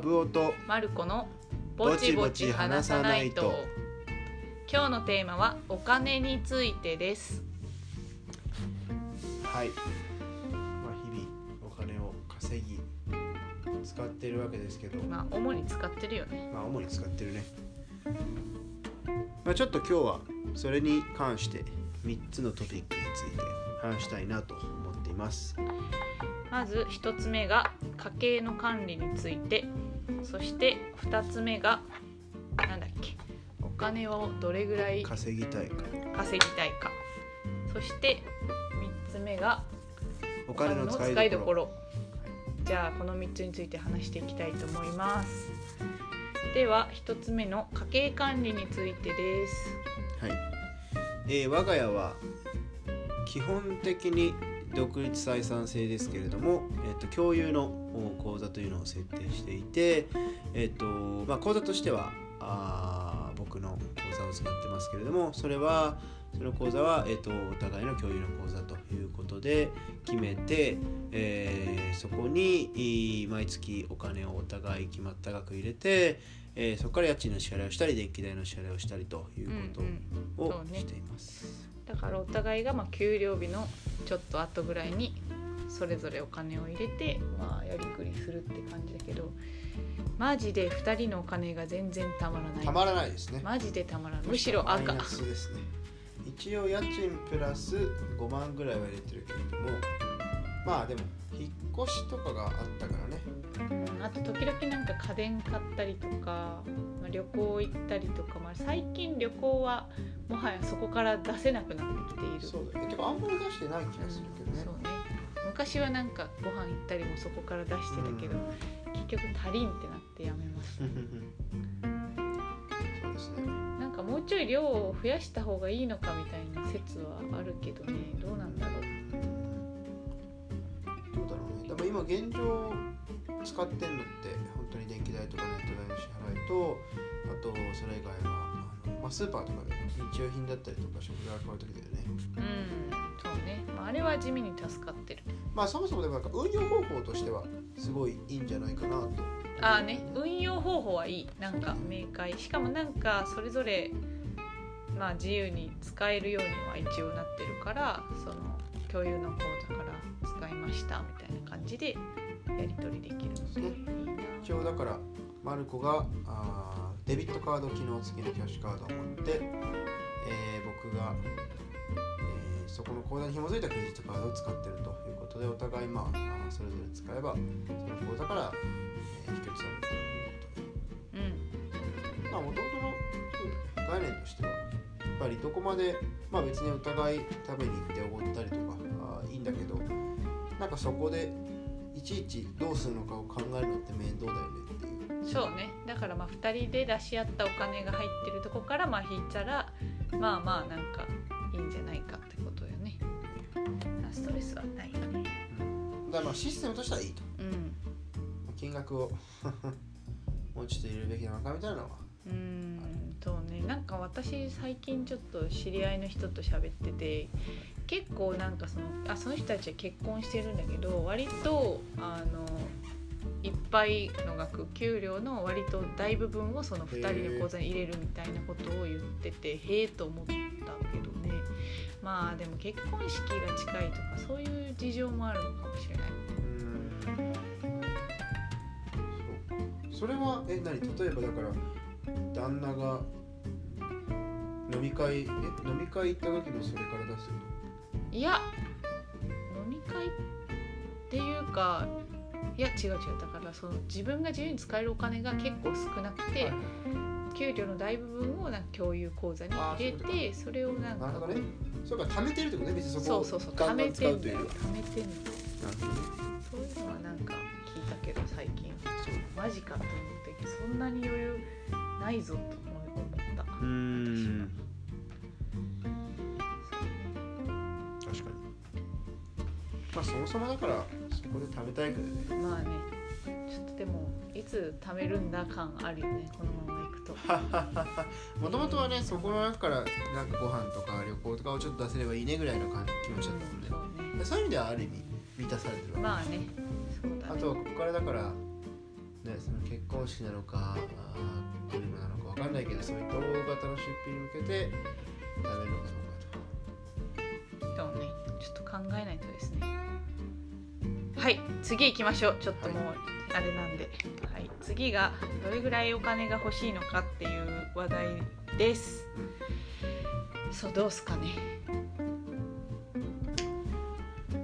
ブオとマルコのぼちぼち話さないと。今日のテーマはお金についてです。はい、まあ、日々お金を稼ぎ使ってるわけですけど。まあ主に使ってるよね。まあ主に使ってるね、まあ、ちょっと今日はそれに関して3つのトピックについて話したいなと思っています。まず一つ目が家計の管理についてそして二つ目がなんだっけお金をどれぐらい稼ぎたいか。稼ぎたいか。そして三つ目がお金の使いどころ。使いどころ。じゃあこの3つについて話していきたいと思います。では1つ目の家計管理についてです。はい、えー我が家は基本的に独立採算制ですけれども、えー、と共有のお口座というのを設定していて、えーとまあ、口座としてはあー僕の口座を使ってますけれどもそれはその口座は、えー、とお互いの共有の口座ということで決めて、えーそこにい毎月お金をお互い決まった額入れて、えーそこから家賃の支払いをしたり電気代の支払いをしたりということうんをしています。だからお互いがまあ給料日のちょっと後ぐらいにそれぞれお金を入れて、まあ、やりくりするって感じだけどマジで2人のお金が全然たまらないたまらないですね。マジでたまらないむしろ赤マイナスですね。一応家賃プラス5万ぐらいは入れてるけれども、まあでも引っ越しとかがあったからね。うんあと時々なんか家電買ったりとか、まあ、旅行行ったりとか、まあ、最近旅行はもはやそこから出せなくなってきているそうだよ。てかあんまり出してない気がするけどねそう。ね昔はなんかご飯行ったりもそこから出してたけど、結局足りんってなってやめましたそうですね。なんかもうちょい量を増やした方がいいのかみたいな説はあるけどねどうなんだろうどうだろうね。でも今現状使ってんのって本当に電気代とかネット代の支払いと、あとそれ以外はあのまあスーパーとかで日用品だったりとか食材を買う時だよね。うんそうね、まあ、あれは地味に助かってる。まあそもそもでもなんか運用方法としてはすごいいいんじゃないかなと。ああね。運用方法はいい。なんか明快。しかもなんかそれぞれまあ自由に使えるようには一応なってるからその共有の口座から使いましたみたいな感じでやり取りできるのでいいな一応だからマルコがあーデビットカード機能付きのキャッシュカードを持って、えー僕が、えーそこの口座に紐づいたクレジットカードを使ってるということでお互いまあそれぞれ使えばその口座から、えー引き落とされるということでうんまあもともとの概念としてはやっぱりどこまでまあ別にお互い食べに行っておごったりとかあいいんだけどなんかそこでいちいちどうするのかを考えるのって面倒だよねっていう。そうねだからまあ2人で出し合ったお金が入ってるとこからまあ引いたらまあまあなんかいいんじゃないかってトレスはないよね。だからまあシステムとしてはいいと。うん。金額を。もうちょっと入れるべきなのかみたいなのは。うーん。そうね。なんか私最近ちょっと知り合いの人と喋ってて結構なんかそのあその人たちは結婚してるんだけど割とあのいっぱいの額給料の割と大部分をその2人の口座に入れるみたいなことを言っててへえと思ったけどねまあでも結婚式が近いとかそういう事情もあるのかもしれない。そうかそれはえ何？例えばだから旦那が飲み会え飲み会行った時もそれから出すいや飲み会っていうかいや違う違う。だからその自分が自由に使えるお金が結構少なくて、はい給料の大部分をなんか共有口座に入れてそれをなんかなるほどね。それから貯めてるってことね別にそこ。をそうそうそう貯めて使うんという。よりは貯めてんのなる。ほどねそういうのはなんか聞いたけど最近。マジかと思ってそんなに余裕ないぞと思った。うーん。確かに。まあそもそもだからそこで食べたいからね。まあねちょっとでもいつ貯めるんだ感あるよねこのままいくと。もともとはねそこの中からなんかご飯とか旅行とかをちょっと出せればいいねぐらいの感じ気持ちだったもんねそうね。そういう意味ではある意味満たされてるわけ、まあねそうだね。あとはここからだからね、その結婚式なのかあー車なのかわかんないけどそういう大型の出費に向けて食べるのかどうかそうね。ちょっと考えないとですね。はい次行きましょう。ちょっともうあれなんで、はい、次がどれぐらいお金が欲しいのかっていう話題です、そうどうすかね。と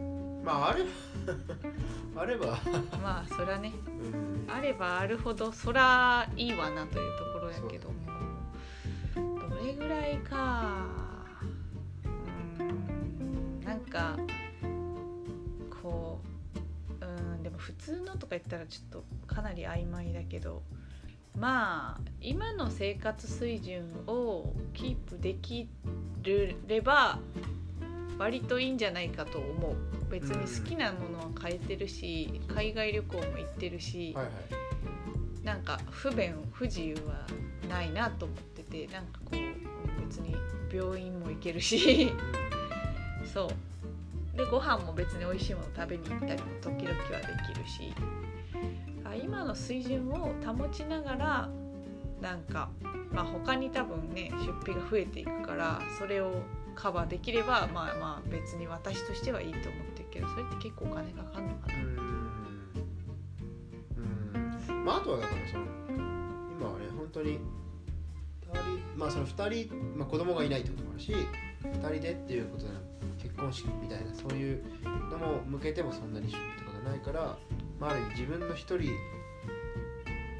まああれ あれば、まあそれはね。うん、あればあるほどそらいいわなというところやけども、どれぐらいか。うーん。なんかうんでも普通のとか言ったらちょっとかなり曖昧だけどまあ今の生活水準をキープできれば割といいんじゃないかと思う。別に好きなものは買えてるし海外旅行も行ってるし、はいはいなんか不便不自由はないなと思っててなんかこう別に病院も行けるし。そうでご飯も別に美味しいもの食べに行ったりも時々はできるし今の水準を保ちながらなんか、まあ、他に多分ね出費が増えていくからそれをカバーできればまあまあ別に私としてはいいと思ってるけどそれって結構お金かかるのかな？うんうんまああとはだからその今はね本当に2人まあその2人、まあ、子供がいないってこともあるし2人でっていうことで結婚式みたいなそういうのも向けてもそんなに出費とかがないから、まあ、ある意味自分の1人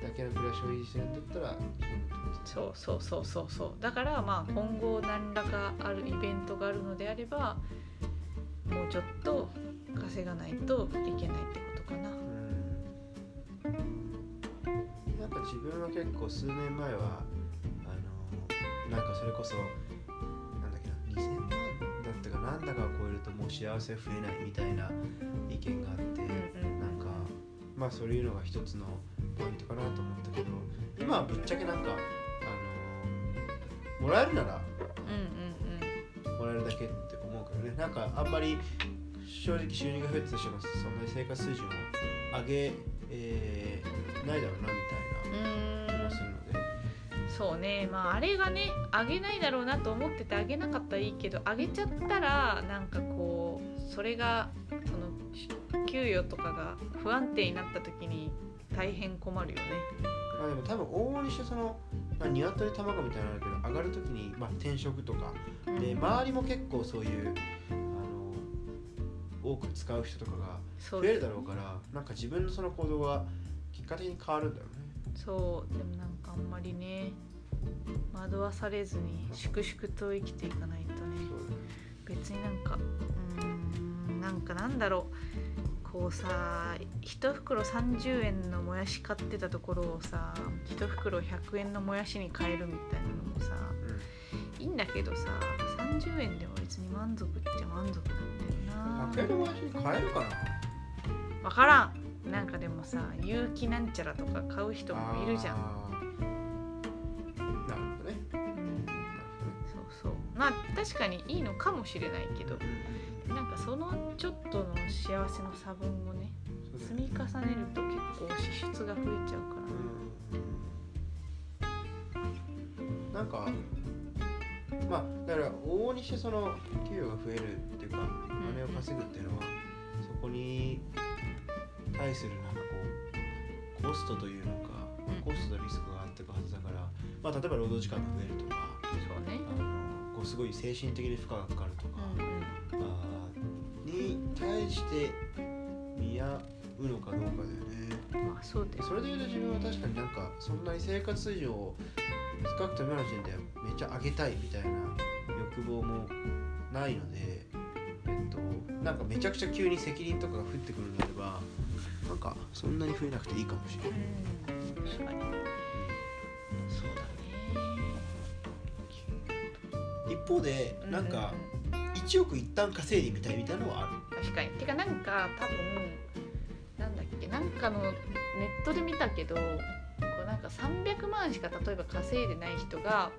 だけの暮らしを維持してるんだったらそうそうそうそうそう。だからまあ今後何らかあるイベントがあるのであればもうちょっと稼がないといけないってことかな。うん。なんか自分は結構数年前はあのなんかそれこそ2000万だったかなんだかを超えるともう幸せ増えないみたいな意見があって、うんうん。なんかまあそういうのが一つのポイントかなと思ったけど今はぶっちゃけなんかあのもらえるならうんうんもらえるだけって思うけどね。なんかあんまり正直収入が増えたとしてもそんなに生活水準を上げ、えーないだろうなみたいなそうね。まああれがね上げないだろうなと思ってて上げなかったらいいけど上げちゃったらなんかこうそれがそのし給与とかが不安定になった時に大変困るよね。まあでも多分往々にしてその、まあ、鶏卵みたいなのあるけど上がるときに、まあ、転職とか。でうん。周りも結構そういうあの多く使う人とかが増えるだろうからなんか自分のその行動が結果的に変わるんだよね。そうでもなんかあんまりね惑わされずに粛々と生きていかないとね。別になんかうーんなんかなんだろう。こうさ1袋30円のもやし買ってたところをさ1袋100円のもやしに変えるみたいなのもさいいんだけどさ30円でも別に満足っちゃ満足なんだよ100円のもやしに変えるかな？な分からんなんかでもさ有機なんちゃらとか買う人もいるじゃん。なるほどね。うん。そうそう。まあ確かにいいのかもしれないけど。なんかそのちょっとの幸せの差分をね積み重ねると結構支出が増えちゃうから。うん。なんかまあだから往々にしてその給与が増えるっていうかお金を稼ぐっていうのはそこに対するなんかこうコストというのかうん。コストとリスクがあっていくはずだから、まあ、例えば労働時間が増えるとかそうね。あのこうすごい精神的に負荷がかかるとか、うん。うんあーに対して見合うのかどうかだよね。まあそうですそれでいうと自分は確かになんかそんなに生活水準を少なくとも今の時点でめっちゃ上げたいみたいな欲望もないのでえっとなんかめちゃくちゃ急に責任とかが降ってくるのであればなんかそんなに増えなくていいかもしれない。うん確かに。そうだね。一方でなんか1億一旦稼いでみたいみたいなのはある。確かに。てかなんか多分なんだっけなんかのネットで見たけどこうなんか300万しか例えば稼いでない人が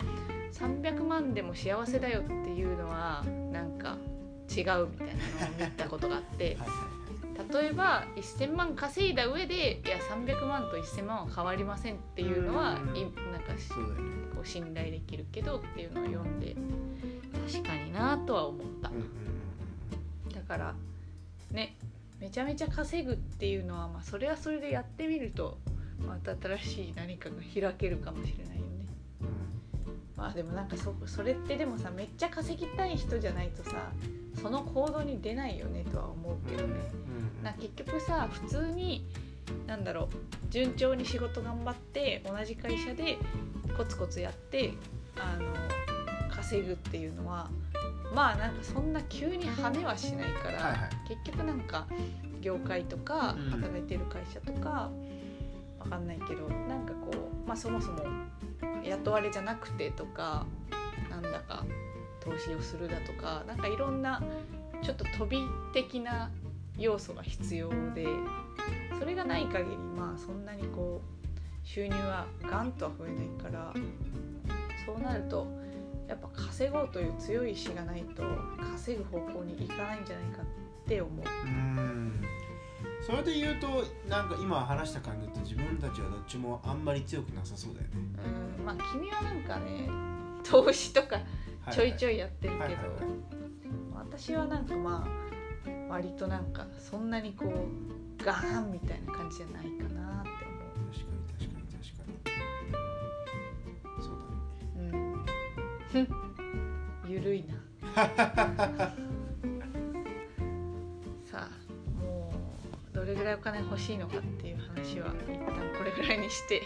300万でも幸せだよっていうのはなんか違うみたいなのを見たことがあって。はいはい例えば1000万稼いだ上でいや300万と1000万は変わりませんっていうのは、うん。いなんかね。こう信頼できるけどっていうのを読んで確かになとは思った。うんうんうんだからねめちゃめちゃ稼ぐっていうのは、まあ、それはそれでやってみるとまた新しい何かが開けるかもしれないよね。まあでもなんかそそれってでもさめっちゃ稼ぎたい人じゃないとさその行動に出ないよねとは思うけどね、な結局さ普通になんだろう順調に仕事頑張って同じ会社でコツコツやってあの稼ぐっていうのはまあなんかそんな急に跳ねはしないから、はいはい。結局なんか業界とかうん。働いてる会社とか、わかんないけどなんかこう、まあ、そもそも雇われじゃなくてとかなんだか投資をするだとかなんかいろんなちょっと飛び的な要素が必要でそれがない限りまあそんなにこう収入はガンとは増えないからそうなるとやっぱ稼ごうという強い意志がないと稼ぐ方向に行かないんじゃないかって思う。うん。それで言うとなんか今話した感じだと自分たちはどっちもあんまり強くなさそうだよね。うん。まあ君はなんかね投資とかちょいちょいやってるけど、はいはいはい。私はなんかまあ割となんかそんなにこうガーンみたいな感じじゃないかなって確かに確かに確かにそうだね思う。うん。ゆるいな。さあもうどれぐらいお金欲しいのかっていう話は一旦これぐらいにして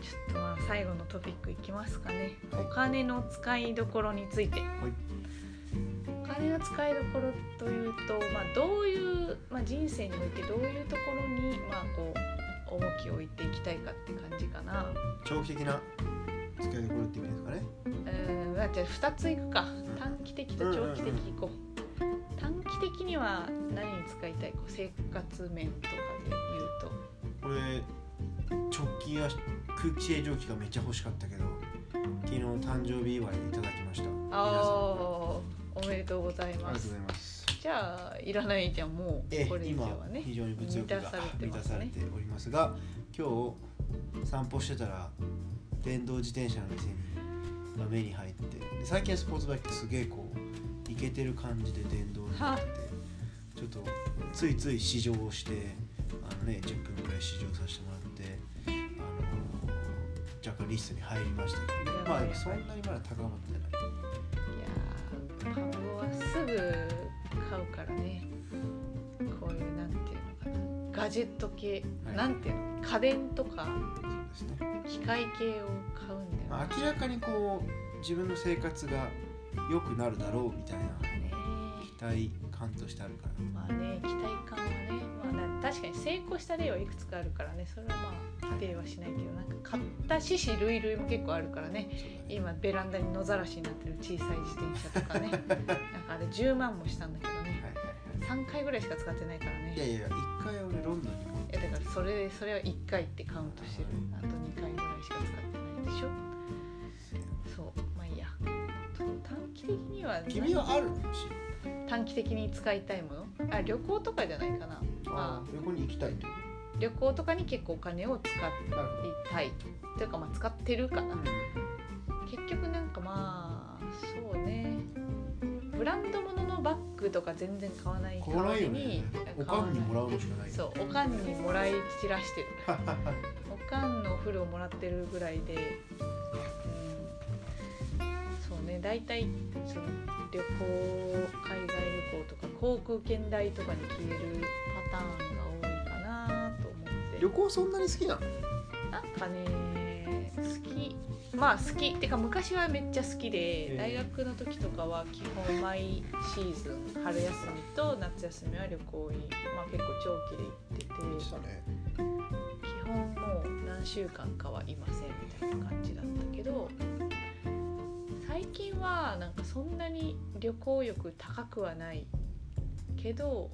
ちょっとまあ最後のトピックいきますかね。はいお金の使いどころについて。はいお金の使いどころというと、まあ、どういう、まあ、人生においてどういうところに、まあ、こう重きを置いていきたいかって感じかな。長期的な使いどころって意味ですかね。うん、じゃあ2ついくか。ん短期的と長期的いこう,、短期的には何に使いたいこう生活面とかで言うと。これ直近は空気清浄機がめっちゃ欲しかったけど昨日誕生日祝いでいただきました。ああおめでとうございます。ありがとうございます。じゃあいらないじゃんもえうこれ以上今はね非常に物欲が満たされて満ますねたされておりますが今日散歩してたら電動自転車の店にまあ目に入ってで最近スポーツバイクってすげえこうイケてる感じで電動になっててちょっとついつい試乗をしてあのね10分ぐらい試乗させてもらってあの若干リストに入りましたけどまあそんなにまだ高まってないすぐ買うからね。こういうなんていうのかな。ガジェット系、はい。なんていうの。家電とか。ね。機械系を買うんだよね、まあ、明らかにこう自分の生活が良くなるだろうみたいなね。期待感としてあるから。まあね期待感はね、まあ、な確かに成功した例はいくつかあるからね。それはまあ否定はしないけどなんか買った獅子類類も結構あるからね。ね。今ベランダに野ざらしになってる小さい自転車とかね。なんかあれ10万もしたんだけどね。はいはいはい。3回ぐらいしか使ってないからね。いやいや一回俺ロンドンにもいやだからそれそれは1回ってカウントしてる。あと2回ぐらいしか使ってないでしょ。そう。まあいいや。短期的には君はあるの？し短期的に使いたいもの？あ旅行とかじゃないかな。まあ旅行に行きたいってこ旅行とかに結構お金を使いたいと。い。うかまあ使ってるかな。うん。結局なんかまあそうね。ブランド物のバッグとか全然買わない買わないよね。におかんにもらうのしかない。そうおかんにもらい散らしてる。おかんのお風呂をもらってるぐらいで、大体その旅行海外旅行とか航空券代とかに消えるパターンが多いかなと思って。旅行そんなに好きなの？なんかね好き。まあ好きってか昔はめっちゃ好きで、え大学の時とかは基本毎シーズン春休みと夏休みは旅行に、まあ、結構長期で行ってて。ね。基本もう何週間かはいませんみたいな感じだったけど最近はなんかそんなに旅行欲高くはないけど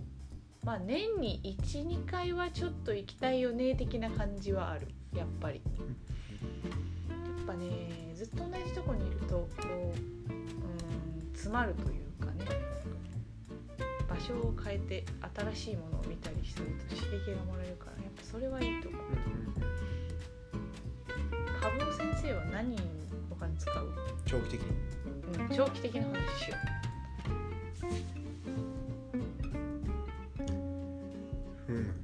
まあ年に12回はちょっと行きたいよね的な感じはある。やっぱり。やっぱねずっと同じとこにいるとこううん詰まるというかね。場所を変えて新しいものを見たりすると刺激がもらえるからやっぱそれはいいと思う。株尾先生は何使う、長期的に。うん、長期的な話しよう。ん。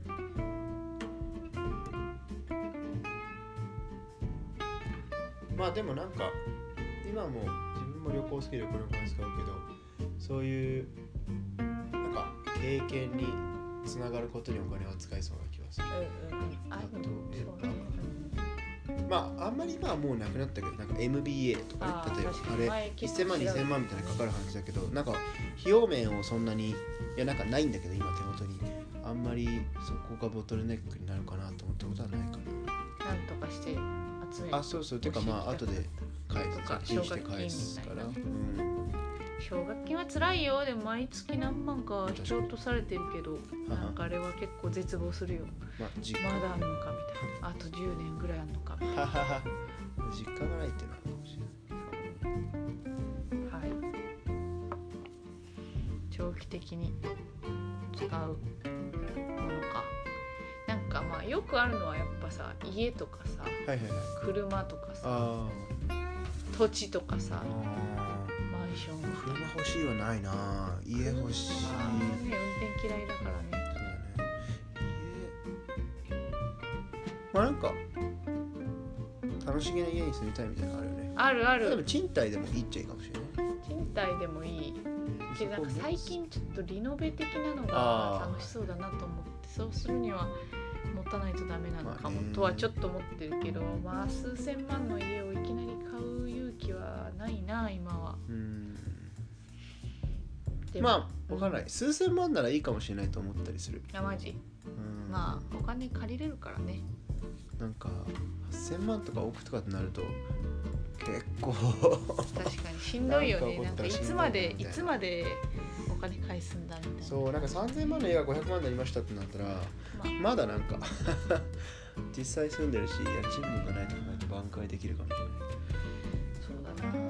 まあでもなんか今も自分も旅行好きでこれお金使うけどそういうなんか経験につながることにお金は使いそうな気がする。う、うんうんうん、ああとそうだねまああんまり今はもうなくなったけどなんか MBA とかね例えばあれ前結1000万構調べて2000万みたいなかかる話だけどなんか費用面をそんなにいやなんかないんだけど今手元に。あんまりそこがボトルネックになるかなと思ったことはないかな。んとかして集めあそうそう。てかまあ後で返す。とかチンして返すから。うん奨学金は辛いよ。でも毎月何万か引き落とされてるけどなんかあれは結構絶望するよ。まあ実家。まだあんのかみたいな。あと10年ぐらいあんのかみたいははは実家いっていうのはあるかもしれないなはい。長期的に使うものか。なんかまあよくあるのはやっぱさ家とかさはいはいはい。車とかさあ土地とかさマンションー車欲しいはないな。家欲しい。ね運転嫌いだからね。そうだね家まあなんか楽しげな家に住みたいみたいなのあるよね。あるある。でも賃貸でもいいっちゃいいかもしれない。賃貸でもいい。けどなんか最近ちょっとリノベ的なのが楽しそうだなと思ってそうするには持たないとダメなのかも。とはちょっと思ってるけどまあ数千万の家をいきなり買う勇気はないな今は。うんでもまあわかんない。数千万ならいいかもしれないと思ったりする。あマジ。うん。まあお金借りれるからね。なんか8000万とか億とかってなると結構。確かに。しんどいよね。ななんんかいつまでいないつまでお金返すんだみたいな。そうなんか3000万の家が500万になりましたってなったらまだなんか 実際住んでるし家賃分がないと考えて挽回できるかもしれない。そうだな。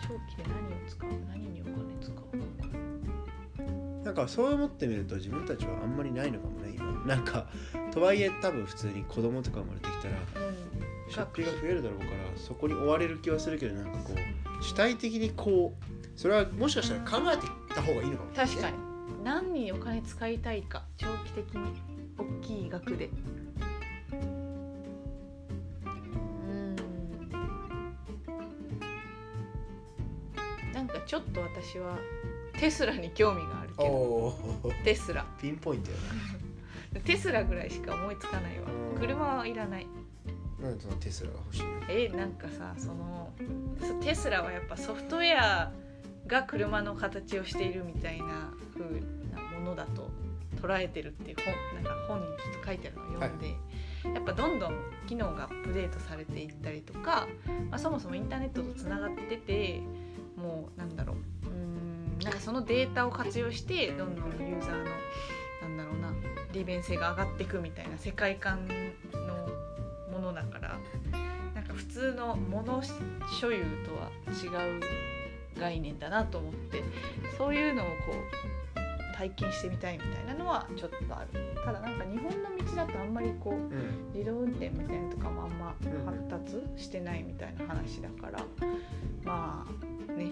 長期で何を使う何なんかそう思ってみると自分たちはあんまりないのかもね今。なんかとはいえ多分普通に子供とか生まれてきたらうん。出費が増えるだろうからそこに追われる気はするけどなんかこう主体的にこうそれはもしかしたら考えていった方がいいのかもしれない、確かに。何にお金使いたいか長期的に大きい額で。うん。なんかちょっと私はテスラに興味がけおど。おテスラ。ピンポイントや テスラぐらいしか思いつかないわ。うん。車はいらない。ななんでそのテスラが欲しいの？えなんかさそのそテスラはやっぱソフトウェアが車の形をしているみたいな風なものだと捉えてるっていう本なんか本にちょっと書いてあるのを読んで、やっぱどんどん機能がアップデートされていったりとか、まあ、そもそもインターネットとつながっててもうなんだろうなんかそのデータを活用してどんどんユーザーのなんだろうな利便性が上がっていくみたいな世界観のものだからなんか普通の物所有とは違う概念だなと思ってそういうのをこう体験してみたいみたいなのはちょっとある。ただなんか日本の道だとあんまりこううん。自動運転みたいなのとかもあんまうん発達してないみたいな話だからまあね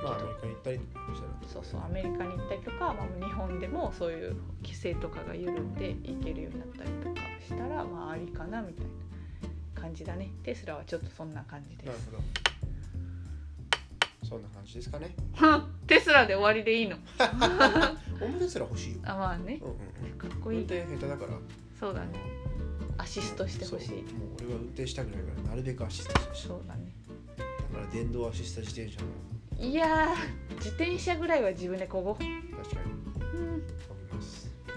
けど、まあアメリカに行ったりしたらそうそう。アメリカに行ったりとか、まあ、日本でもそういう規制とかが緩んで行けるようになったりとかしたらまあありかなみたいな感じだね。テスラはちょっとそんな感じです。なるほど。そんな感じですかね。テスラで終わりでいいの？オムテスラ欲しいよ。あまあね。うんうんうん。かっこいい。運転下手だから。そうだね。アシストしてほしい。もう俺は運転したくないからなるべくアシストしてほしい。そうだね。だから電動アシスト自転車のいやー自転車ぐらいは自分でこご。う、確かに。うん、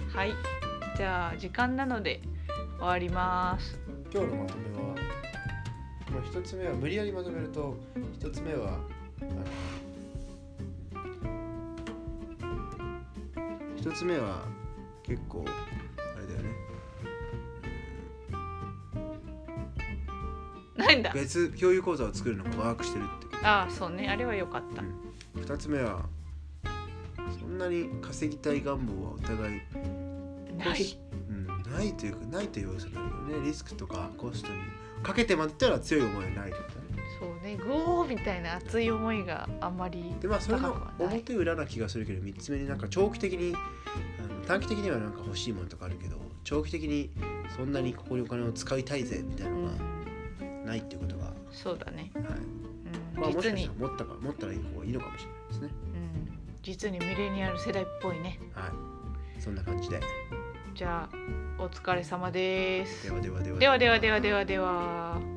はい。じゃあ時間なので終わります。今日のまとめは、まあ、一つ目は無理やりまとめると一つ目は一つ目は結構あれだよね。なんだ。別共有講座を作るのがワークしてるってああそうね。あれは良かった、うん。2つ目はそんなに稼ぎたい願望はお互いない。うん、ないというかないという要素なんだよね。リスクとかコストにかけてまったら強い思いはないとかね。そうね。グオーみたいな熱い思いがあんまりでまあそれの高くはない。表裏な気がするけど3つ目になんか長期的にあの短期的にはなんか欲しいものとかあるけど長期的にそんなにここにお金を使いたいぜみたいうなのがん。ないっていうことが、はいそうだね、うんまあ、もしかしたら持ったか持ったらいい方がいいのかもしれないですね。うん。実にミレニアル世代っぽいね。はい。そんな感じで。じゃあお疲れ様です。ではではでは。ではではではではでは